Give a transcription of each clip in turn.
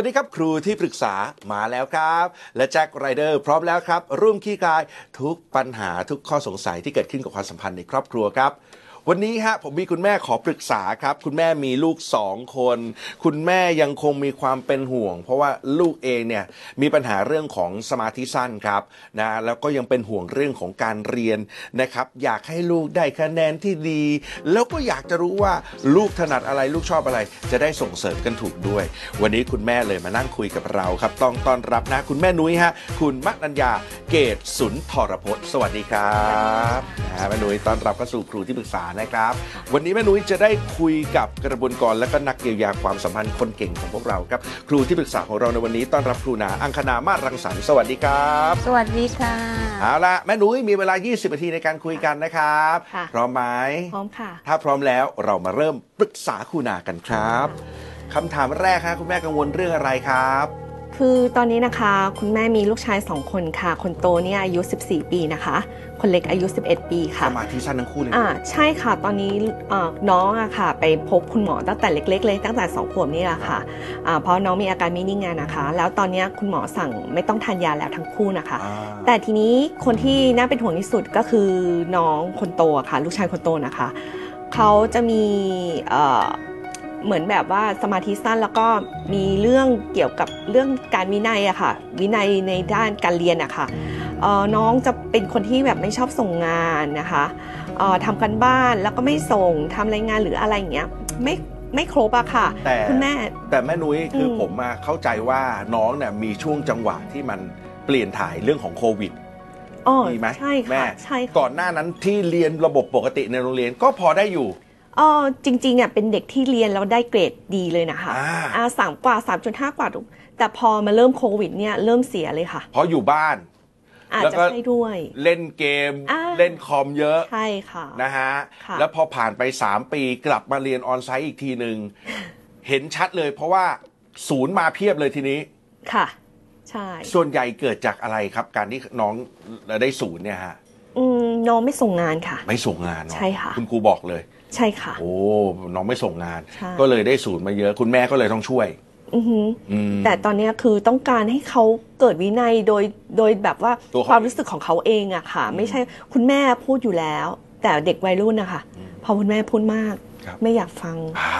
สวัสดีครับครูที่ปรึกษามาแล้วครับ และแจ็คไรเดอร์พร้อมแล้วครับ ร่วมขี้กายทุกปัญหาทุกข้อสงสัยที่เกิดขึ้นกับความสัมพันธ์ในครอบครัวครับ วันนี้ฮะผมมีคุณแม่ขอปรึกษาครับ คุณแม่มีลูกสองคน คุณแม่ยังคงมีความเป็นห่วง เพราะว่าลูกเองเนี่ยมีปัญหาเรื่องของสมาธิสั้นครับนะแล้วก็ยังเป็นห่วงเรื่องของการเรียนนะครับ อยากให้ลูกได้คะแนนที่ดี แล้วก็อยากจะรู้ว่าลูกถนัดอะไรลูกชอบอะไร จะได้ส่งเสริมกันถูกด้วย วันนี้คุณแม่เลยมานั่งคุยกับเราครับ ต้องต้อนรับนะคุณแม่นุ้ยฮะคุณมันัญญาเกตสุนทรพจน์สวัสดีครับนะฮะแม่นุ้ยต้อนรับเข้าสู่ครูที่ปรึกษานะครับ วันนี้แม่นุ้ยจะได้คุยกับกระบวนกรและก็นักเยียวยาความสัมพันธ์คนเก่งของพวกเราครับ ครูที่ปรึกษาของเราในวันนี้ต้อนรับครูนาอังคณามาศรังสรรค์สวัสดีครับสวัสดีค่ะเอาละแม่นุ้ยมีเวลา 20 นาทีในการคุยกันนะครับค่ะพร้อมไหมพร้อมค่ะ ถ้าพร้อมแล้วเรามาเริ่มปรึกษาครูนากันครับคำถามแรกฮะคุณแม่กังวลเรื่องอะไรครับ คือตอนนี้นะคะ คุณแม่มีลูกชาย 2 คนค่ะ คนโตเนี่ยอายุ 14 ปีนะคะ คนเล็กอายุ 11 ปีสค่ะมาธิสั้นทั้งคู่เลยอ่าใช่ค่ะ ตอนนี้เอ่อน้องอะค่ะ ไปพบคุณหมอตั้งแต่เล็กๆเลยตั้งแต่ 2 ขวบนี่แหละค่ะอ่าเพราะน้องมีอาการไม่นิ่งอะนะคะ แล้วตอนเนี้ยคุณหมอสั่งไม่ต้องทานยาแล้วทั้งคู่นะคะอ่าแต่ทีนี้คนที่น่าเป็นห่วงที่สุดก็คือน้องคนโตอะค่ะ ลูกชายคนโตนะคะ เขาจะมี เอ่อเหมือนแบบว่าสมาธิสั้นแล้วก็มีเรื่องเกี่ยวกับเรื่องการวินัยอะค่ะ วินัยในด้านการเรียนอะค่ะเอ่อน้องจะเป็นคนที่แบบไม่ชอบส่งงานนะคะเอ่อทำกันบ้านแล้วก็ไม่ส่งทำรายงานหรืออะไรอย่างเงี้ยไม่ไม่ครบอะค่ะ แต่คุณแม่ แต่แม่นุ้ยคืออมผมมาเข้าใจว่าน้องเนี่ยมีช่วงจังหวะที่มันเปลี่ยนถ่ายเรื่องของโควิดอ๋อมีไหมใช่แม่ค่ะใช่ค่ะก่อนหน้านั้นที่เรียนระบบปกติในโรงเรียนก็พอได้อยู่ อ๋อจริงๆอะเป็นเด็กที่เรียนแล้วได้เกรดดีเลยนะคะอ่า อ่าสามกว่าสามจุดห้ากว่าทุกแต่พอมาเริ่มโควิดเนี่ยเริ่มเสียเลยค่ะ เพราะอยู่บ้าน อาจแล้วจะก็ ใช่ด้วย เล่นเกม อ่า เล่นคอมเยอะใช่ค่ะ นะฮะ ค่ะ แล้วพอผ่านไป 3 ปีกลับมาเรียนออนไซต์อีกทีหนึ่งเห็นชัดเลยเพราะว่าศูนย์มาเพียบเลยทีนี้ ค่ะ ใช่ ส่วนใหญ่เกิดจากอะไรครับ การที่น้องได้ศูนย์เนี่ยฮะ อืมน้องไม่ส่งงานค่ะ ไม่ส่งงานเนอใช่ค่ะ คุณครูบอกเลย ใช่ค่ะ โอ้ น้องไม่ส่งงาน ใช่ ก็เลยได้ศูนย์มาเยอะ คุณแม่ก็เลยต้องช่วย อือหือ อืม แต่ตอนเนี้ยคือต้องการให้เขาเกิดวินัยโดยโดยแบบว่าตัวเขาความรู้สึกของเขาเองอะค่ะ ไม่ใช่คุณแม่พูดอยู่แล้ว แต่เด็กวัยรุ่นนะคะอืมพอคุณแม่พูดมาก ครับ ไม่อยากฟัง อ่า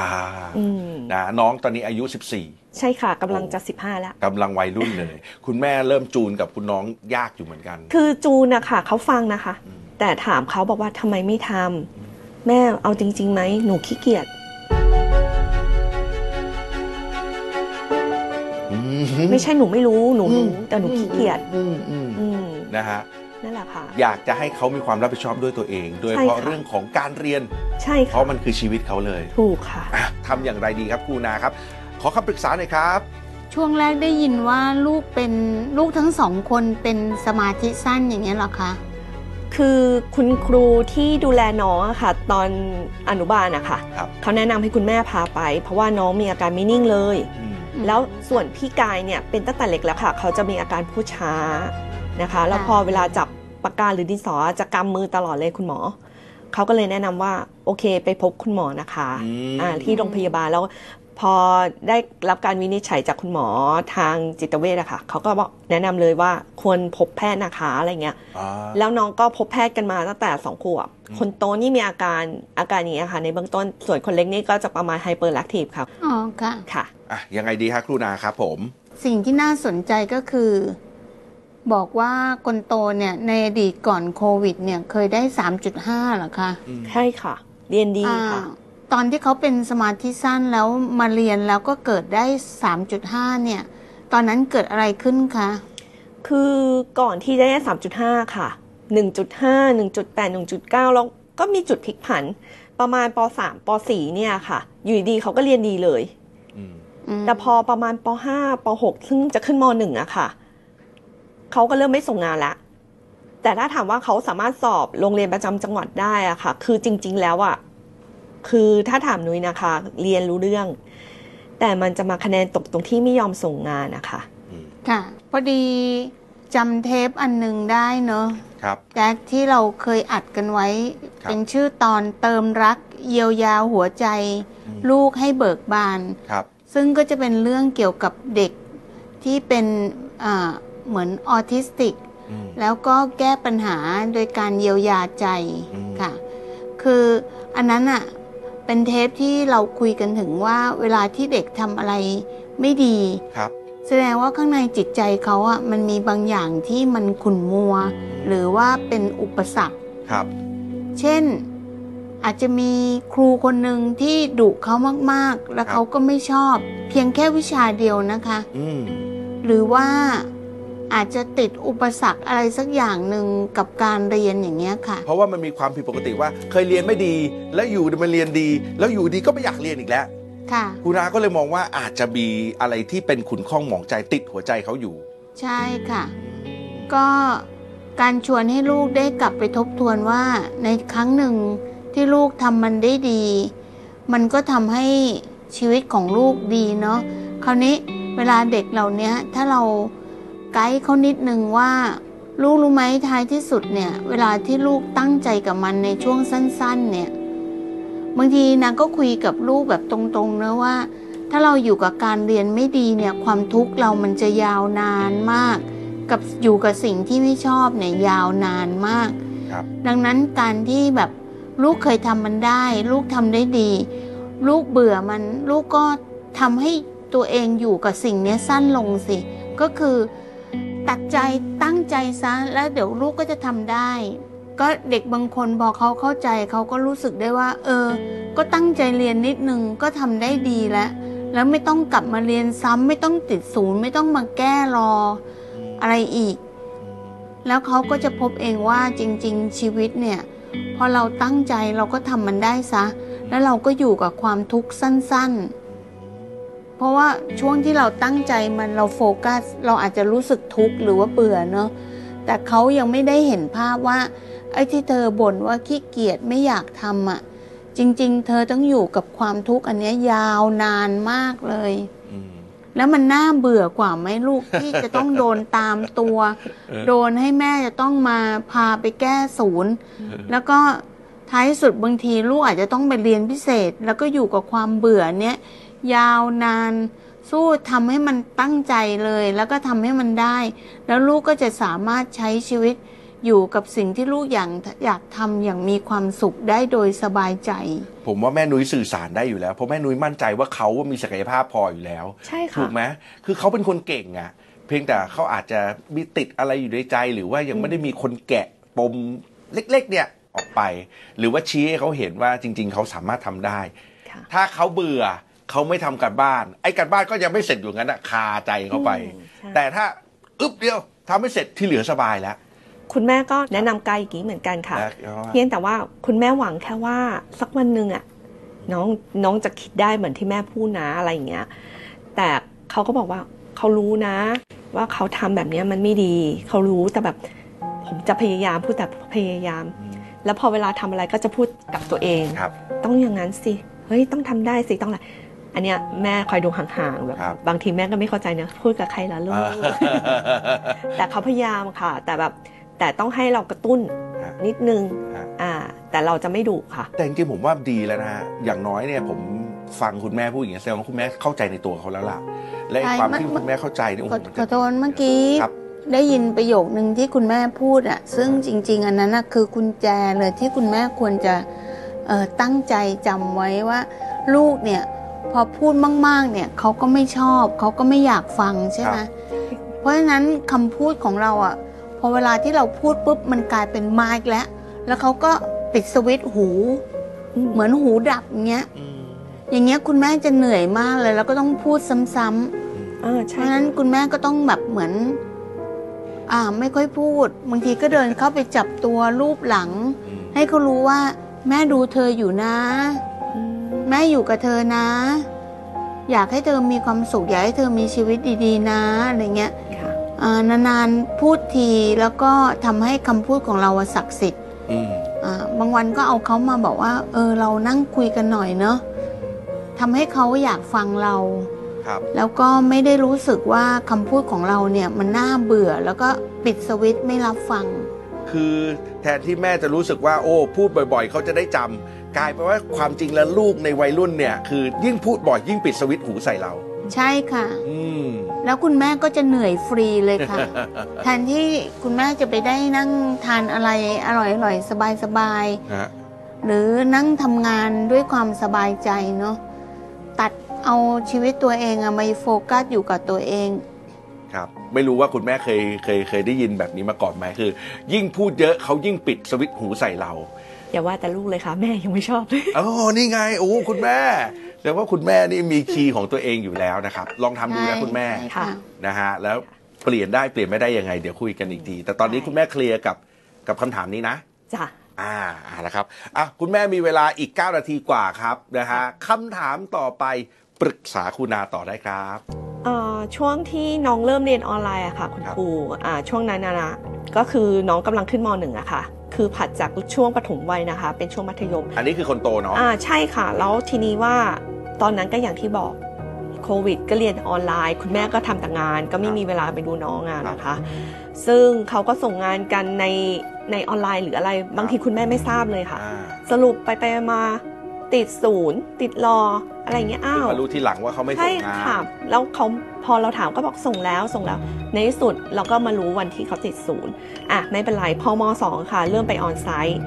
อืมนะน้องตอนนี้อายุ 14ใช่ค่ะกำลังจะสิบห้าแล้ว กำลังวัยรุ่นเลย คุณแม่เริ่มจูนกับคุณน้องยากอยู่เหมือนกัน คือจูนอะค่ะเขาฟังนะคะอืมแต่ถามเขาบอกว่าทำไมไม่ทำ แม่เอาจริงๆไหมหนูขี้เกียจอืไม่ใช่หนูไม่รู้หนูรู้แต่หนูขี้เกียจอืมอืมอืมนะฮะนั่นแหละค่ะอยากจะให้เขามีความรับผิดชอบด้วยตัวเอง โดยเฉใช่พาะค่ะเรื่องของการเรียนใช่เพค่ะราะมันคือชีวิตเขาเลย ถูกค่ะอะทำอย่างไรดีครับครูนาครับ ขอคำปรึกษาหน่อยครับ ช่วงแรกได้ยินว่าลูกเป็นลูกทั้งสองคนเป็นสมาธิสั้นอย่างเงี้ยเหรอคะ คือคุณครูที่ดูแลน้องอะค่ะ ตอนอนุบาลอะค่ะครับ เขาแนะนำให้คุณแม่พาไป เพราะว่าน้องมีอาการไม่นิ่งเลยอืมอืม แล้วส่วนพี่กายเนี่ยเป็นตั้งแต่เล็กแล้วค่ะ เขาจะมีอาการพูดช้านะคะ แล้วพอเวลาจับปากกาหรือดินสอจะกำมือตลอดเลยคุณหมอ เขาก็เลยแนะนำว่าโอเคไปพบคุณหมอนะคะอืมอ่าที่โรงพยาบาลแล้ว พอได้รับการวินิจฉัยจากคุณหมอทางจิตเวชอะค่ะเขาก็บอกแนะนำเลยว่าควรพบแพทย์นะคะอะไรเงี้ยอ่าแล้วน้องก็พบแพทย์กันมาตั้งแต่สองขวบอืมคนโตนี่มีอาการอาการอย่างเนี้ยค่ะ ในเบื้องต้นส่วนคนเล็กนี่ก็จะประมาณ hyperactive ครับอ๋อค่ะค่ะอะ ยังไงดีครับครูนาครับผม สิ่งที่น่าสนใจก็คือ บอกว่าคนโตเนี่ยในอดีตก่อนโควิด เนี่ยเคยได้ 3.5เหรอคะใช่ค่ะ เรียนดีค่ะอ่า ตอนที่เขาเป็นสมาธิสั้นแล้วมาเรียนแล้วก็เกิดได้ 3.5 เนี่ย ตอนนั้นเกิดอะไรขึ้นคะ คือก่อนที่จะได้ 3.5 ค่ะ 1.5 1.8 1.9 แล้วก็มีจุดพลิกผัน ประมาณป .3 ป .4 เนี่ยค่ะ อยู่ดีๆเขาก็เรียนดีเลยอืมมแต่พอประมาณป .5 ป .6 ซึ่งจะขึ้นม .1 อะค่ะ เขาก็เริ่มไม่ส่งงานละแต่ถ้าถามว่าเขาสามารถสอบโรงเรียนประจำจังหวัดได้อะค่ะ คือจริง ๆ แล้วอะ คือถ้าถามนุ้ยนะคะ เรียนรู้เรื่อง แต่มันจะมาคะแนนตกตรงที่ไม่ยอมส่งงานนะคะอืมค่ะ พอดีจำเทปอันหนึ่งได้เนอะครับแจ็คที่เราเคยอัดกันไว้ครับเป็นชื่อตอนเติมรัก เยียวยาหัวใจอืมลูกให้เบิกบานครับ ซึ่งก็จะเป็นเรื่องเกี่ยวกับเด็กที่เป็นอ่าเหมือนออทิสติกอืมแล้วก็แก้ปัญหาโดยการเยียวยาใจอืมค่ะ คืออันนั้นอะ เป็นเทปที่เราคุยกันถึงว่าเวลาที่เด็กทำอะไรไม่ดี ครับ แสดงว่าข้างในจิตใจเขาอะมันมีบางอย่างที่มันขุ่นมัว หรือว่าเป็นอุปสรรค ครับ เช่น อาจจะมีครูคนหนึ่งที่ดุเขามากๆ แล้วครับเขาก็ไม่ชอบ เพียงแค่วิชาเดียวนะคะ อืม หรือว่า อาจจะติดอุปสรรคอะไรสักอย่างหนึ่งกับการเรียนอย่างเงี้ยค่ะ เพราะว่ามันมีความผิดปกติว่าเคยเรียนไม่ดี แล้วอยู่มันเรียนดี แล้วอยู่ดีก็ไม่อยากเรียนอีกแล้วค่ะคุณอาก็เลยมองว่าอาจจะมีอะไรที่เป็นขุนข้องหมองใจติดหัวใจเขาอยู่ ใช่ค่ะ ก็การชวนให้ลูกได้กลับไปทบทวนว่าในครั้งหนึ่งที่ลูกทำมันได้ดี มันก็ทำให้ชีวิตของลูกดีเนาะคราวนี้เวลาเด็กเหล่านี้ถ้าเรา ไกด์เขานิดนึงว่า ลูกรู้ไหมท้ายที่สุดเนี่ย เวลาที่ลูกตั้งใจกับมันในช่วงสั้น ๆ เนี่ย บางทีนางก็คุยกับลูกแบบตรงๆนะว่า ถ้าเราอยู่กับการเรียนไม่ดีเนี่ย ความทุกข์เรามันจะยาวนานมาก กับอยู่กับสิ่งที่ไม่ชอบเนี่ยยาวนานมากครับดังนั้นการที่แบบลูกเคยทำมันได้ ลูกทำได้ดี ลูกเบื่อมันลูกก็ทำให้ตัวเองอยู่กับสิ่งเนี้ยสั้นลงสิ ก็คือ ตัดใจตั้งใจซะแล้วเดี๋ยวลูกก็จะทำได้ ก็เด็กบางคนพอเขาเข้าใจเขาก็รู้สึกได้ว่า เออ ก็ตั้งใจเรียนนิดนึงก็ทำได้ดีแล้วแล้วไม่ต้องกลับมาเรียนซ้ำไม่ต้องติดศูนย์ ไม่ต้องมาแก้รออะไรอีก แล้วเขาก็จะพบเองว่าจริง ๆ ชีวิตเนี่ยพอเราตั้งใจเราก็ทำมันได้ซะ แล้วเราก็อยู่กับความทุกข์สั้น ๆ เพราะว่าช่วงที่เราตั้งใจมันเราโฟกัส เราอาจจะรู้สึกทุกข์หรือว่าเบื่อเนาะแต่เขายังไม่ได้เห็นภาพว่า ไอ้ที่เธอบ่นว่าขี้เกียจไม่อยากทำอะ่ะ จริง ๆ เธอต้องอยู่กับความทุกข์อันเนี้ยยาวนานมากเลยอืมแล้วมันน่าเบื่อกว่าไหมลูกที่จะต้องโดนตามตัว โดนให้แม่จะต้องมาพาไปแก้ศูนย์ แล้วก็ท้ายสุดบางทีลูกอาจจะต้องไปเรียนพิเศษ แล้วก็อยู่กับความเบื่อเนี้ย ยาวนาน สู้ทำให้มันตั้งใจเลย แล้วก็ทำให้มันได้ แล้วลูกก็จะสามารถใช้ชีวิตอยู่กับสิ่งที่ลูกอยากอยากทำอย่างมีความสุขได้โดยสบายใจ ผมว่าแม่นุ้ยสื่อสารได้อยู่แล้ว เพราะแม่นุ้ยมั่นใจว่าเขาว่ามีศักยภาพพออยู่แล้ว ใช่ถูค่ะกไหมคือเขาเป็นคนเก่งอะเพียงแต่เขาอาจจะมีติดอะไรอยู่ในใจ หรือว่ายังไม่ได้มีคนแกะปมเล็ก ๆ เนี่ยออกไป หรือว่าชี้ให้เขาเห็นว่าจริง ๆ เขาสามารถทำได้ค่ะถ้าเขาเบื่อ เขาไม่ทำการบ้าน ไอ้การบ้านก็ยังไม่เสร็จอยู่งั้นอะคาใจเขาไปอืมใช่แต่ถ้าอึ๊บเดียวทำไม่เสร็จที่เหลือสบายแล้ว คุณแม่ก็แนะนำไกด์อย่างนี้เหมือนกันค่ะแล้วก็เพียงแต่ว่าคุณแม่หวังแค่ว่าสักวันหนึ่งอะน้องน้องจะคิดได้เหมือนที่แม่พูดนะอะไรอย่างเงี้ย แต่เขาก็บอกว่าเขารู้นะ ว่าเขาทำแบบเนี้ยมันไม่ดี เขารู้แต่แบบผมจะพยายามพูดแต่พยายาม แล้วพอเวลาทำอะไรก็จะพูดกับตัวเองครับต้องอย่างนั้นสิ เฮ้ยต้องทำได้สิต้องอะไร อันเนี้ยแม่คอยดูห่างๆแบบครับบางทีแม่ก็ไม่เข้าใจนะพูดกับใครล่ะลูก แต่เขาพยายามค่ะ แต่แบบแต่ต้องให้เรากระตุ้นฮะนิดนึงฮะ อ่าแต่เราจะไม่ดุค่ะ แต่จริงๆผมว่าดีแล้วนะฮะ อย่างน้อยเนี่ยผมฟังคุณแม่พูดอย่างนี้ยแสดงว่าคุณแม่เข้าใจในตัวเขาแล้วล่ะ และไอ้ใช่ความมันที่คุณแม่เข้าใจเนี่ยโอ้ขโหอมันขจะ อโทษเมื่อกี้ ครับ ได้ยินประโยคนึงที่คุณแม่พูดอะซึ่งจริง ๆ อันนั้นนะคือกุญแจเลยที่คุณแม่ควรจะเอ่อตั้งใจจำไว้ว่า ลูกเนี่ย พอพูดมากๆเนี่ยเขาก็ไม่ชอบเขาก็ไม่อยากฟังใช่ไหมเพราะฉะนั้นคำพูดของเราอะพอเวลาที่เราพูดปุ๊บมันกลายเป็นไม้แล้ว แล้วเขาก็ปิดสวิตช์หู เหมือนหูดับอย่างเงี้ยอืมอย่างเงี้ยคุณแม่จะเหนื่อยมากเลย แล้วก็ต้องพูดซ้ำๆเออเพใช่ราะฉะนั้นคุณแม่ก็ต้องแบบเหมือน อ่าไม่ค่อยพูดบางทีก็เดินเข้าไปจับตัวรูปหลังอืมให้เขารู้ว่า แม่ดูเธออยู่นะอืม แม่อยู่กับเธอนะ อยากให้เธอมีความสุขอยากให้เธอมีชีวิตดีๆ นะอะไรเงี้ยค่ะอ่านานๆพูดทีแล้วก็ทำให้คำพูดของเราอะศักดิ์สิทธิ์อืมอ่าบางวันก็เอาเขามาบอกว่า เออเรานั่งคุยกันหน่อยเนาะทำให้เขาอยากฟังเราครับแล้วก็ไม่ได้รู้สึกว่าคำพูดของเราเนี่ยมันน่าเบื่อแล้วก็ปิดสวิตช์ไม่รับฟัง คือแทนที่แม่จะรู้สึกว่าโอ้พูดบ่อย ๆ เขาจะได้จำกลายเป็นว่าความจริงแล้วลูกในวัยรุ่นเนี่ย คือยิ่งพูดบ่อยยิ่งปิดสวิตช์หูใส่เรา ใช่ค่ะอืมแล้วคุณแม่ก็จะเหนื่อยฟรีเลยค่ะ แทนที่คุณแม่จะไปได้นั่งทานอะไรอร่อยๆ สบายฮะๆหรือนั่งทำงานด้วยความสบายใจเนาะตัดเอาชีวิตตัวเองอะมาโฟกัสอยู่กับตัวเองครับ ไม่รู้ว่าคุณแม่เคยเคยเคยได้ยินแบบนี้มาก่อนไหมคือ ยิ่งพูดเยอะเขายิ่งปิดสวิตช์หูใส่เรา อย่าว่าแต่ลูกเลยค่ะ แม่ยังไม่ชอบเลยอ๋อนี่ไงโอ้คุณแม่แต่ว่าคุณแม่นี่มีคีย์ของตัวเองอยู่แล้วนะครับ ลองทำดูนะคุณแม่ใช่ค่ะนะฮะแล้วเปลี่ยนได้เปลี่ยนไม่ได้ยังไง เดี๋ยวคุยกันอีกที แต่ตอนนี้ใช่คุณแม่เคลียร์กับกับคำถามนี้นะจ้ะอ่าอ่านะครับอะคุณแม่มีเวลาอีก 9 นาทีกว่าครับนะฮะคำถามต่อไปปรึกษาคุณนาต่อได้ครับเอ่อ ช่วงที่น้องเริ่มเรียนออนไลน์อะค่ะคุณครับครูอ่าช่วงนั้นนะนะก็คือน้องกำลังขึ้นมหนึ่งอะค่ะ คือผัดจากช่วงปฐมวัยนะคะ เป็นช่วงมัธยม อันนี้คือคนโตเนาะอ่าใช่ค่ะ แล้วทีนี้ว่าตอนนั้นก็อย่างที่บอกโควิด ก็เรียนออนไลน์ คุณแม่ก็ทำแต่งาน ก็ไม่มีเวลาไปดูน้องงานนะคะ ซึ่งเขาก็ส่งงานกันในในออนไลน์หรืออะไร บางทีคุณแม่ไม่ทราบเลยค่ะอ่าสรุปไปไปมา ติดศูนย์ติดรออะไรเงี้ยอ้าวมารู้ทีหลังว่าเขาไม่ส่ใช่งงานค่ะแล้วเขาพอเราถามก็บอกส่งแล้วส่งแล้ว ในที่สุดเราก็มารู้วันที่เขาติดศูนย์อะไม่เป็นไรพอมสองค่ะเริ่มไปออนไซต์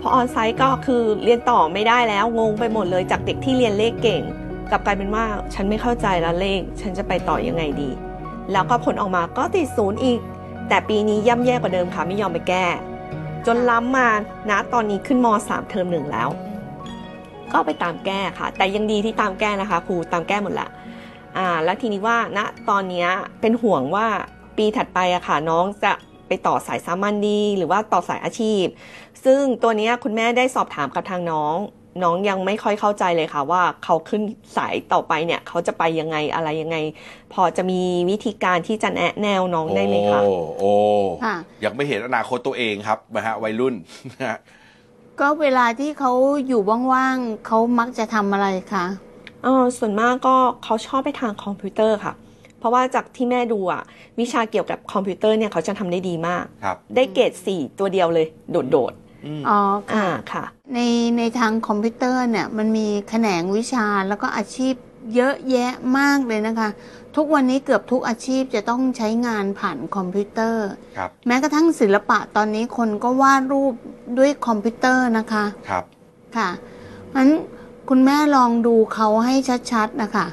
พอออนไซต์ก็คือเรียนต่อไม่ได้แล้วงงไปหมดเลยจากเด็กที่เรียนเลขเก่งกลับกลายเป็นว่าฉันไม่เข้าใจแล้วเลข ฉันจะไปต่อยังไงดี แล้วก็ผลออกมาก็ติดศูนย์อีก แต่ปีนี้ย่ำแย่กว่าเดิมค่ะไม่ยอมไปแก้ จนล้ำมานะตอนนี้ขึ้นมสามเทอมหนึ่งแล้ว ก็ไปตามแก้ค่ะ แต่ยังดีที่ตามแก้นะคะครูตามแก้หมดละอ่าแล้วทีนี้ว่าณตอนเนี้ยเป็นห่วงว่าปีถัดไปอะค่ะน้องจะไปต่อสายสามัญดี หรือว่าต่อสายอาชีพ ซึ่งตัวเนี้ยคุณแม่ได้สอบถามกับทางน้อง น้องยังไม่ค่อยเข้าใจเลยค่ะ ว่าเขาขึ้นสายต่อไปเนี่ย เขาจะไปยังไงอะไรยังไง พอจะมีวิธีการที่จะแนะแนวน้องได้ไหมคะโอ้โอ้ค่ะยังไม่เห็นอนาคตตัวเองครับนะฮะวัยรุ่นนะฮะ ก็เวลาที่เขาอยู่ว่างๆเขามักจะทำอะไรคะเออส่วนมากก็เขาชอบไปทางคอมพิวเตอร์ค่ะ เพราะว่าจากที่แม่ดูอะวิชาเกี่ยวกับคอมพิวเตอร์เนี่ยเขาจะทำได้ดีมาก ครับ ได้เกรดสี่ตัวเดียวเลย โดดอืมอ๋อๆอ่าค่ะ ค่ะ ในในทางคอมพิวเตอร์เนี่ยมันมีแขนงวิชาแล้วก็อาชีพเยอะแยะมากเลยนะคะ ทุกวันนี้เกือบทุกอาชีพจะต้องใช้งานผ่านคอมพิวเตอร์ ครับ แม้กระทั่งศิลปะตอนนี้คนก็วาดรูปด้วยคอมพิวเตอร์นะคะ ครับ ค่ะงั้นคุณแม่ลองดูเขาให้ชัดๆนะคะ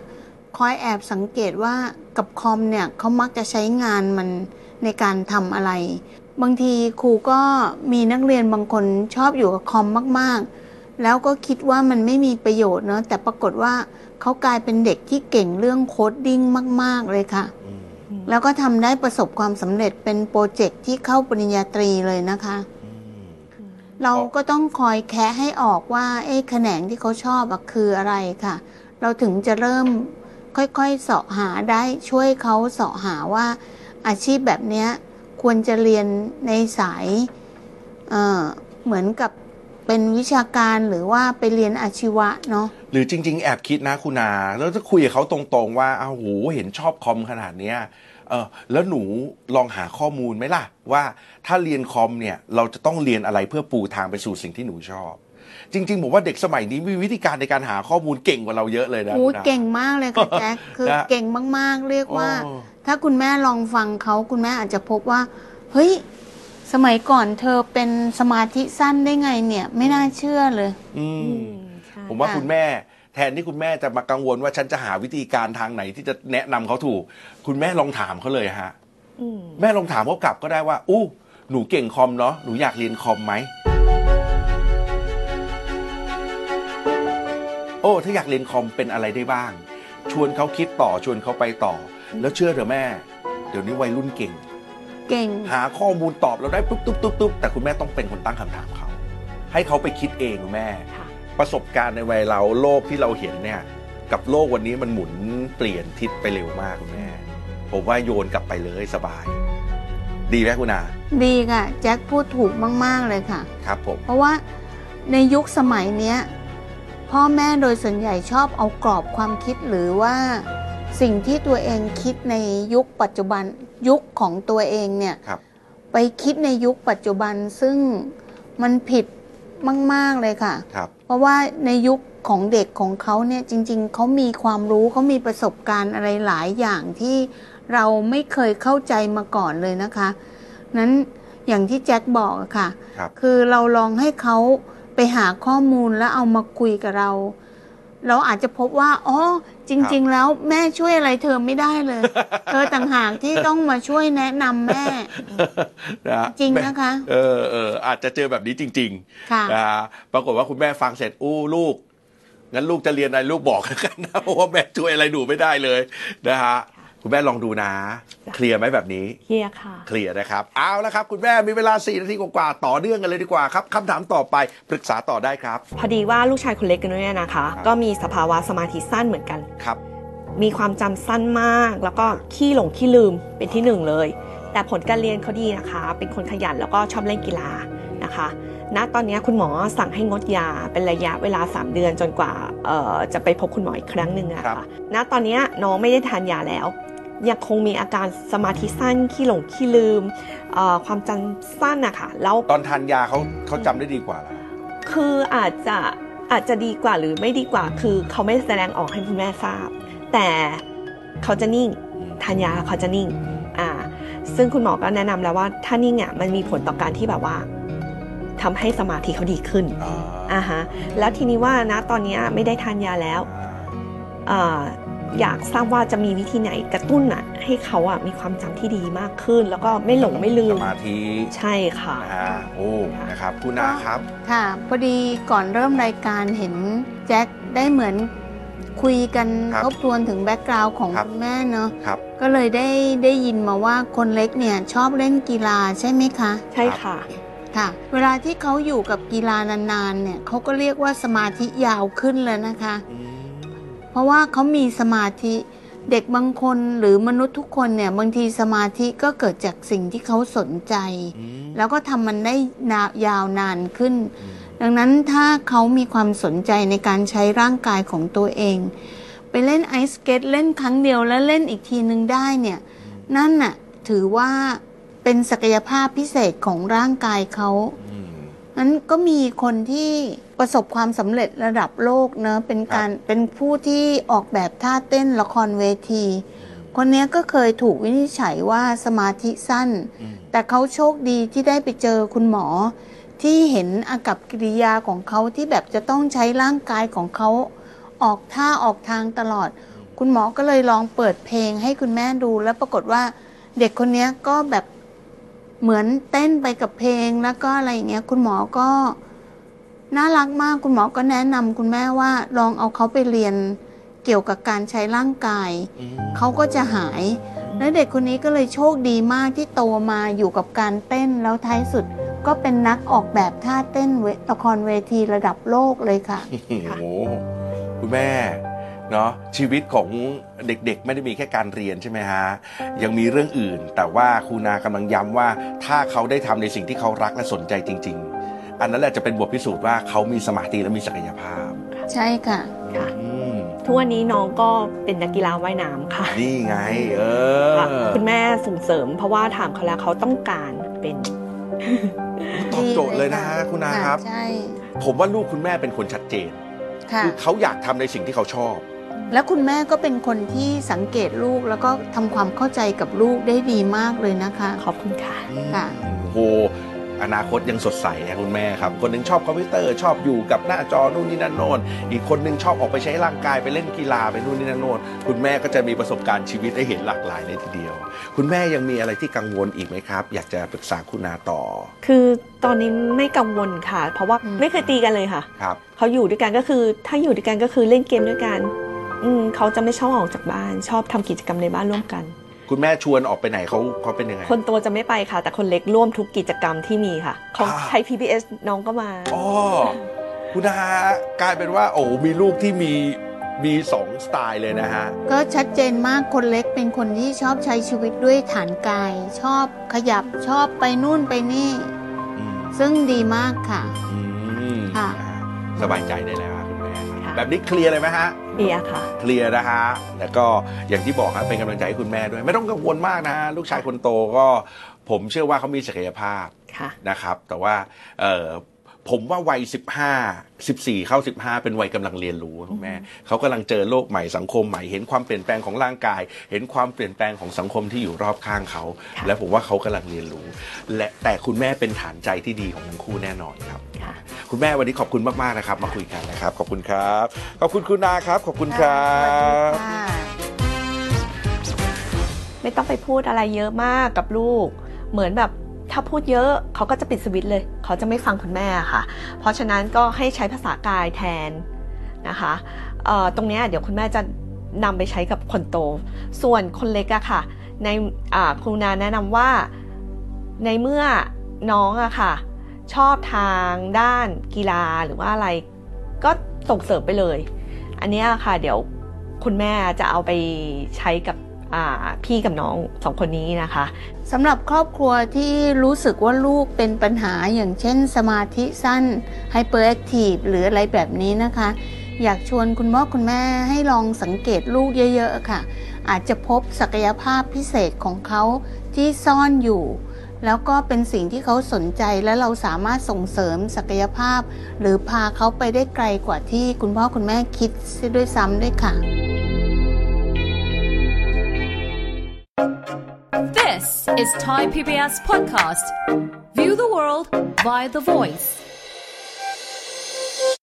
คอยแอบสังเกตว่ากับคอมเนี่ยเขามักจะใช้งานมันในการทำอะไร บางทีครูก็มีนักเรียนบางคนชอบอยู่กับคอมมากๆ แล้วก็คิดว่ามันไม่มีประโยชน์เนาะแต่ปรากฏว่า เขากลายเป็นเด็กที่เก่งเรื่อง coding มาก ๆ เลยค่ะอืมแล้วก็ทำได้ประสบความสำเร็จเป็น project ที่เข้าปริญญาตรีเลยนะคะอืมเราก็ต้องคอยแคะให้ออกว่าเอ๊ะแขนงที่เขาชอบอะคืออะไรค่ะ เราถึงจะเริ่มค่อยๆเสาะหาได้ช่วยเขาเสาะหาว่าอาชีพแบบเนี้ยควรจะเรียนในสายเอ่อเหมือนกับ เป็นวิชาการหรือว่าไปเรียนอาชีวะเนาะหรือจริง ๆ แอบคิดนะคุณนา แล้วถ้าคุยกับเขาตรงๆ ว่าอ้าวโหเห็นชอบคอมขนาดเนี้ยเออแล้วหนูลองหาข้อมูลไหมล่ะ ว่าถ้าเรียนคอมเนี่ยเราจะต้องเรียนอะไรเพื่อปูทางไปสู่สิ่งที่หนูชอบ จริงๆผมว่าเด็กสมัยนี้มีวิธีการในการหาข้อมูลเก่งกว่าเราเยอะเลยนะโอ้คุณนาเก่งมากเลยค่ะแจ็คคือนะเก่งมากๆ เรียกว่า โอ้ ถ้าคุณแม่ลองฟังเขาคุณแม่อาจจะพบว่า เฮ้ย สมัยก่อนเธอเป็นสมาธิสั้นได้ไงเนี่ย ไม่น่าเชื่อเลย อือืมมใช่ผมว่าค่ะคุณแม่ แทนที่คุณแม่จะมากังวลว่าฉันจะหาวิธีการทางไหนที่จะแนะนำเขาถูก คุณแม่ลองถามเขาเลยฮะ อืมแม่ลองถามเขากลับก็ได้ว่า อู้ หนูเก่งคอมเนาะ หนูอยากเรียนคอมไหม โอ้ ถ้าอยากเรียนคอมเป็นอะไรได้บ้าง ชวนเขาคิดต่อ ชวนเขาไปต่อ แล้วเชื่อเถอะแม่ เดี๋ยวนี้วัยรุ่นเก่ง เก่ง หาข้อมูลตอบเราได้ปุ๊บตุ๊บตุ๊บตุ๊บแต่คุณแม่ต้องเป็นคนตั้งคำถามเขา ให้เขาไปคิดเองคุณแม่ค่ะประสบการณ์ในวัยเราโลกที่เราเห็นเนี่ยกับโลกวันนี้มันหมุนเปลี่ยนทิศไปเร็วมากคุณแม่ ผมว่าโยนกลับไปเลยสบาย ดีไหมคุณอาดีค่ะ แจ็คพูดถูกมาก ๆ เลยค่ะ ครับผม เพราะว่าในยุคสมัยเนี้ย พ่อแม่โดยส่วนใหญ่ชอบเอากรอบความคิดหรือว่า สิ่งที่ตัวเองคิดในยุคปัจจุบันยุคของตัวเองเนี่ยครับไปคิดในยุคปัจจุบันซึ่งมันผิดมาก ๆ เลยค่ะ ครับ เพราะว่าในยุคของเด็กของเขาเนี่ยจริง ๆเขามีความรู้เขามีประสบการณ์อะไรหลายอย่างที่เราไม่เคยเข้าใจมาก่อนเลยนะคะ นั้นอย่างที่แจ็คบอกอะค่ะ ครับ คือเราลองให้เขาไปหาข้อมูลแล้วเอามาคุยกับเรา เราอาจจะพบว่าอ๋อจริง ๆ แล้วแม่ช่วยอะไรเธอไม่ได้เลย เธอต่างหากที่ต้องมาช่วยแนะนำแม่ นะฮะจริงนะคะ เออเอออาจจะเจอแบบนี้จริงค่ะ ๆนะฮะปรากฏว่าคุณแม่ฟังเสร็จอู้ลูก งั้นลูกจะเรียนอะไรลูกบอกกันนะเพราะว่าแม่ช่วยอะไรหนูไม่ได้เลยนะฮะ คุณแม่ลองดูนะ เคลียร์ไหมแบบนี้เฮียค่ะ เคลียร์นะครับ เอาละครับ คุณแม่มีเวลา 4 นาทีกว่าๆต่อเนื่องกันเลยดีกว่าครับคำถามต่อไปปรึกษาต่อได้ครับ พอดีว่าลูกชายคนเล็กกันด้วยนะคะครับก็มีสภาวะสมาธิสั้นเหมือนกันครับ มีความจำสั้นมาก แล้วก็ขี้หลงขี้ลืมเป็นที่หนึ่งเลย แต่ผลการเรียนเขาดีนะคะ เป็นคนขยันแล้วก็ชอบเล่นกีฬานะคะณตอนนี้คุณหมอสั่งให้งดยาเป็นระยะเวลา 3 เดือนจนกว่าเอ่อจะไปพบคุณหมออีกครั้งหนึ่งอะครัค่ะบณตอนนี้น้องไม่ได้ทานยาแล้ว ยังคงมีอาการสมาธิสั้นขี้หลงขี้ลืมเอ่อความจำสั้นอะค่ะแล้วตอนทานยาเขาเขาจำได้ดีกว่าเหรอคืออาจจะอาจจะดีกว่าหรือไม่ดีกว่า คือเขาไม่แสดงออกให้คุณแม่ทราบ แต่เขาจะนิ่งอืมทานยาแล้วเขาจะนิ่งอ่าซึ่งคุณหมอก็แนะนำแล้วว่าถ้านิ่งอะมันมีผลต่อการที่แบบว่าทำให้สมาธิเขาดีขึ้นอ่าอ่าฮะแล้วทีนี้ว่านะตอนนี้ไม่ได้ทานยาแล้วอ่า อยากทราบว่าจะมีวิธีไหนกระตุ้นอะให้เขาอะมีความจำที่ดีมากขึ้น แล้วก็ไม่หลงไม่ลืมสมาธิใช่ค่ะนะฮะโอ้นะครับคุณนาครับ ค่ะพอดีก่อนเริ่มรายการเห็นแจ็คได้เหมือนคุยกันครับทบทวนถึงแบ็กกราวน์ของครับคุณแม่เนาะครับก็เลยได้ได้ยินมาว่าคนเล็กเนี่ยชอบเล่นกีฬาใช่ไหมคะ ใช่ค่ะค่ะ เวลาที่เขาอยู่กับกีฬานานๆเนี่ยเขาก็เรียกว่าสมาธิยาวขึ้นเลยนะคะอืม เพราะว่าเขามีสมาธิเด็กบางคนหรือมนุษย์ทุกคนเนี่ยบางทีสมาธิก็เกิดจากสิ่งที่เขาสนใจอืมแล้วก็ทำมันได้นายาวนานขึ้นอืมดังนั้นถ้าเขามีความสนใจในการใช้ร่างกายของตัวเอง ไปเล่นไอสเกตเล่นครั้งเดียวแล้วเล่นอีกทีนึงได้เนี่ยนั่นน่ะถือว่าเป็นศักยภาพพิเศษของร่างกายเขาอืม นั้นก็มีคนที่ประสบความสำเร็จระดับโลกเนอะเป็นการเป็นผู้ที่ออกแบบท่าเต้นละครเวที คนเนี้ยก็เคยถูกวินิจฉัยว่าสมาธิสั้นอืมแต่เขาโชคดีที่ได้ไปเจอคุณหมอ ที่เห็นอากับกิริยาของเขาที่แบบจะต้องใช้ร่างกายของเขาออกท่าออกทางตลอด คุณหมอก็เลยลองเปิดเพลงให้คุณแม่ดูแล้วปรากฏว่าเด็กคนเนี้ยก็แบบ เหมือนเต้นไปกับเพลงแล้วก็อะไรอย่างเงี้ย คุณหมอก็น่ารักมากคุณหมอก็แนะนำคุณแม่ว่าลองเอาเขาไปเรียนเกี่ยวกับการใช้ร่างกายอืมเขาก็จะหาย และเด็กคนนี้ก็เลยโชคดีมากที่โตมาอยู่กับการเต้นแล้วท้ายสุดก็เป็นนักออกแบบท่าเต้นเวละครเวทีระดับโลกเลยค่ะโอ้โหคุณแม่ เนาะชีวิตของเด็กๆ ไม่ได้มีแค่การเรียนใช่ไหมฮะยังมีเรื่องอื่น แต่ว่าครูนากำลังย้ำว่า ถ้าเขาได้ทำในสิ่งที่เขารักและสนใจจริง ๆ อันนั้นแหละจะเป็นบทพิสูจน์ว่าเขามีสมาธิและมีศักยภาพ ใช่ค่ะค่ะอืมทุกวันนี้น้องก็เป็นนักกีฬาว่ายน้ำค่ะ นี่ไง เออค่ะคุณแม่ส่งเสริม เพราะว่าถามเขาแล้วเขาต้องการเป็นตอบโจทย์เลยนะฮะคุณนาครับ ใช่ ผมว่าลูกคุณแม่เป็นคนชัดเจนค่ะคือเขาอยากทำในสิ่งที่เขาชอบ แล้วคุณแม่ก็เป็นคนที่สังเกตลูกแล้วก็ทำความเข้าใจกับลูกได้ดีมากเลยนะคะขอบคุณค่ะค่ะ โอ้โหอนาคตยังสดใสนะคุณแม่ครับ คนหนึงชอบคอมพิวเตอร์ชอบอยู่กับหน้าจอนู่นนี่นั่นโน่นอีกคนหนึงชอบออกไปใช้ร่างกายไปเล่นกีฬาไปนู่นนี่นั่นโน่นคุณแม่ก็จะมีประสบการณ์ชีวิตให้เห็นหลากหลายเลยทีเดียว คุณแม่ยังมีอะไรที่กังวลอีกไหมครับ อยากจะปรึกษาคุณนาต่อ คือตอนนี้ไม่กังวลค่ะ เพราะว่าอืมไม่เคยตีกันเลยค่ะครับเขาอยู่ด้วยกันก็คือถ้าอยู่ด้วยกันก็คือเล่นเกมด้วยกัน อืมเขาจะไม่ชอบออกจากบ้าน ชอบทำกิจกรรมในบ้านร่วมกัน คุณแม่ชวนออกไปไหนเขาเขาเป็นยังไง คนโตจะไม่ไปค่ะ แต่คนเล็กร่วมทุกกิจกรรมที่มีค่ะของอ่า ไทย PBS น้องก็มา อ๋อคุณนากลายเป็นว่า โอ้มีลูกที่มีมีสองสไตล์เลยนะฮะ ก็ชัดเจนมากคนเล็กเป็นคนที่ชอบใช้ชีวิตด้วยฐานกาย ชอบขยับชอบไปนู่นไปนี่ อืมซึ่งดีมากค่ะ อืมค่ะ สบายใจได้แล้วครับคุณแม่ค่ะ แบบนี้เคลียร์เลยไหมฮะ เบียร์ค่ะ เคลียร์นะฮะ แล้วก็อย่างที่บอกครับเป็นกำลังใจให้คุณแม่ด้วย ไม่ต้องกังวลมากนะฮะลูกชายคนโตก็ ผมเชื่อว่าเขามีศักยภาพค่ะ นะครับ แต่ว่าเอ่อผมว่าวัย 15 14 เข้า 15 เป็นวัยกำลังเรียนรู้คุณแม่เขากำลังเจอโลกใหม่สังคมใหม่เห็นความเปลี่ยนแปลงของร่างกาย เห็นความเปลี่ยนแปลงของสังคมที่อยู่รอบข้างเขาค่ะและผมว่าเขากำลังเรียนรู้ และแต่คุณแม่เป็นฐานใจที่ดีของทั้งคู่แน่นอนครับ คุณแม่วันนี้ขอบคุณมากๆนะครับ มาคุยกันนะครับ ขอบคุณครับ ขอบคุณคุณนาครับ ขอบคุณครับไม่ต้องไปพูดอะไรเยอะมากกับลูก เหมือนแบบถ้าพูดเยอะเขาก็จะปิดสวิตช์เลย เขาจะไม่ฟังคุณแม่ค่ะ เพราะฉะนั้นก็ให้ใช้ภาษากายแทนนะคะตรงนี้เดี๋ยวคุณแม่จะนำไปใช้กับคนโต ส่วนคนเล็กอะค่ะ ในครูนาแนะนำว่าในเมื่อน้องอะค่ะ ชอบทางด้านกีฬาหรือว่าอะไร ก็ส่งเสริมไปเลย อันนี้ค่ะเดี๋ยวคุณแม่จะเอาไปใช้กับพี่กับน้องสองคนนี้นะคะสำหรับครอบครัวที่รู้สึกว่าลูกเป็นปัญหาอย่างเช่นสมาธิสั้น hyperactive หรืออะไรแบบนี้นะคะ อยากชวนคุณพ่อคุณแม่ให้ลองสังเกตลูกเยอะ ๆ ค่ะ อาจจะพบศักยภาพพิเศษของเขาที่ซ่อนอยู่ แล้วก็เป็นสิ่งที่เขาสนใจและเราสามารถส่งเสริมศักยภาพ หรือพาเขาไปได้ไกลกว่าที่คุณพ่อคุณแม่คิดด้วยซ้ำด้วยค่ะ This is Thai PBS Podcast. View the world via the voice.